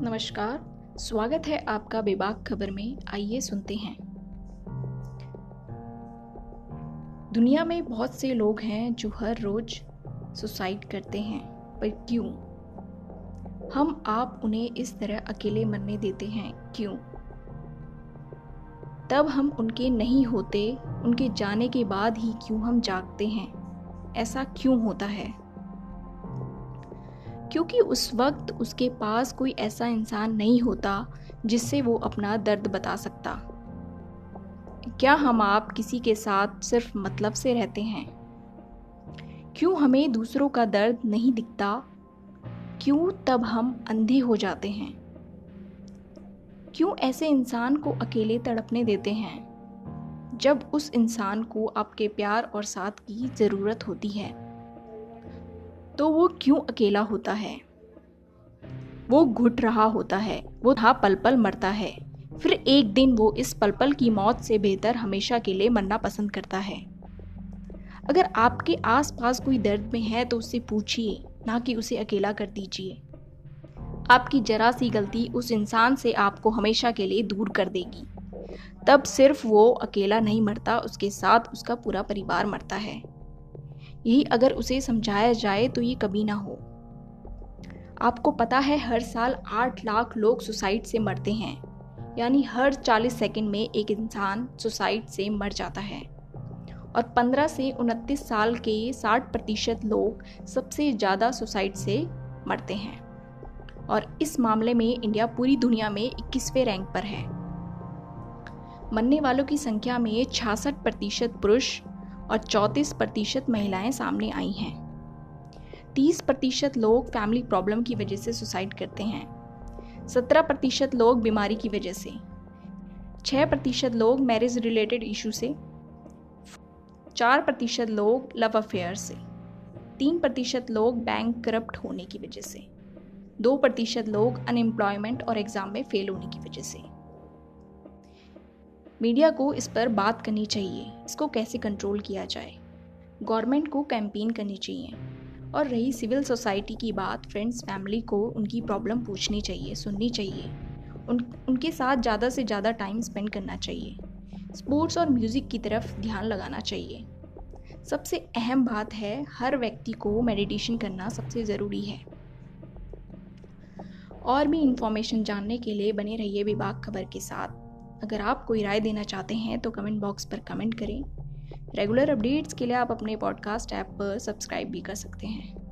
नमस्कार। स्वागत है आपका बेबाक खबर में। आइए सुनते हैं। दुनिया में बहुत से लोग हैं जो हर रोज सुसाइड करते हैं, पर क्यों? हम आप उन्हें इस तरह अकेले मरने देते हैं, क्यों? तब हम उनके नहीं होते, उनके जाने के बाद ही क्यों हम जागते हैं? ऐसा क्यों होता है? क्योंकि उस वक्त उसके पास कोई ऐसा इंसान नहीं होता जिससे वो अपना दर्द बता सकता। क्या हम आप किसी के साथ सिर्फ़ मतलब से रहते हैं? क्यों हमें दूसरों का दर्द नहीं दिखता? क्यों तब हम अंधे हो जाते हैं? क्यों ऐसे इंसान को अकेले तड़पने देते हैं? जब उस इंसान को आपके प्यार और साथ की ज़रूरत होती है। तो वो क्यों अकेला होता है? वो घुट रहा होता है, वो था पल पल मरता है। फिर एक दिन वो इस पल पल की मौत से बेहतर हमेशा के लिए मरना पसंद करता है। अगर आपके आसपास कोई दर्द में है तो उससे पूछिए, ना कि उसे अकेला कर दीजिए। आपकी जरा सी गलती उस इंसान से आपको हमेशा के लिए दूर कर देगी। तब सिर्फ़ वो अकेला नहीं मरता, उसके साथ उसका पूरा परिवार मरता है। यही अगर उसे समझाया जाए तो ये कभी ना हो। आपको पता है हर साल आठ लाख लोग सुसाइड से मरते हैं। यानी हर चालीस सेकंड में एक इंसान सुसाइड से मर जाता है। और 15 से उनतीस साल के 60 प्रतिशत लोग सबसे ज़्यादा सुसाइड से मरते हैं। और इस मामले में इंडिया पूरी दुनिया में 21वें रैंक पर है। मरने वालों की संख्या में छियासठ प्रतिशत पुरुष और 34 प्रतिशत महिलाएँ सामने आई हैं। 30 प्रतिशत लोग फैमिली प्रॉब्लम की वजह से सुसाइड करते हैं। 17 प्रतिशत लोग बीमारी की वजह से। 6 प्रतिशत लोग मैरिज रिलेटेड इशू से। 4 प्रतिशत लोग लव अफेयर से। 3 प्रतिशत लोग बैंक करप्ट होने की वजह से। दो प्रतिशत लोग अनएम्प्लॉयमेंट और एग्ज़ाम में फेल होने की वजह से। मीडिया को इस पर बात करनी चाहिए, इसको कैसे कंट्रोल किया जाए? गवर्नमेंट को कैंपेन करनी चाहिए। और रही सिविल सोसाइटी की बात फ्रेंड्स फैमिली को उनकी प्रॉब्लम पूछनी चाहिए, सुननी चाहिए। उन, उनके साथ ज़्यादा से ज़्यादा टाइम स्पेंड करना चाहिए। स्पोर्ट्स और म्यूज़िक की तरफ़ ध्यान लगाना चाहिए। सबसे अहम बात है, हर व्यक्ति को मेडिटेशन करना सबसे ज़रूरी है। और भी इंफॉर्मेशन जानने के लिए बने रहिए विभाग खबर के साथ। अगर आप कोई राय देना चाहते हैं तो कमेंट बॉक्स पर कमेंट करें। रेगुलर अपडेट्स के लिए आप अपने पॉडकास्ट ऐप पर सब्सक्राइब भी कर सकते हैं।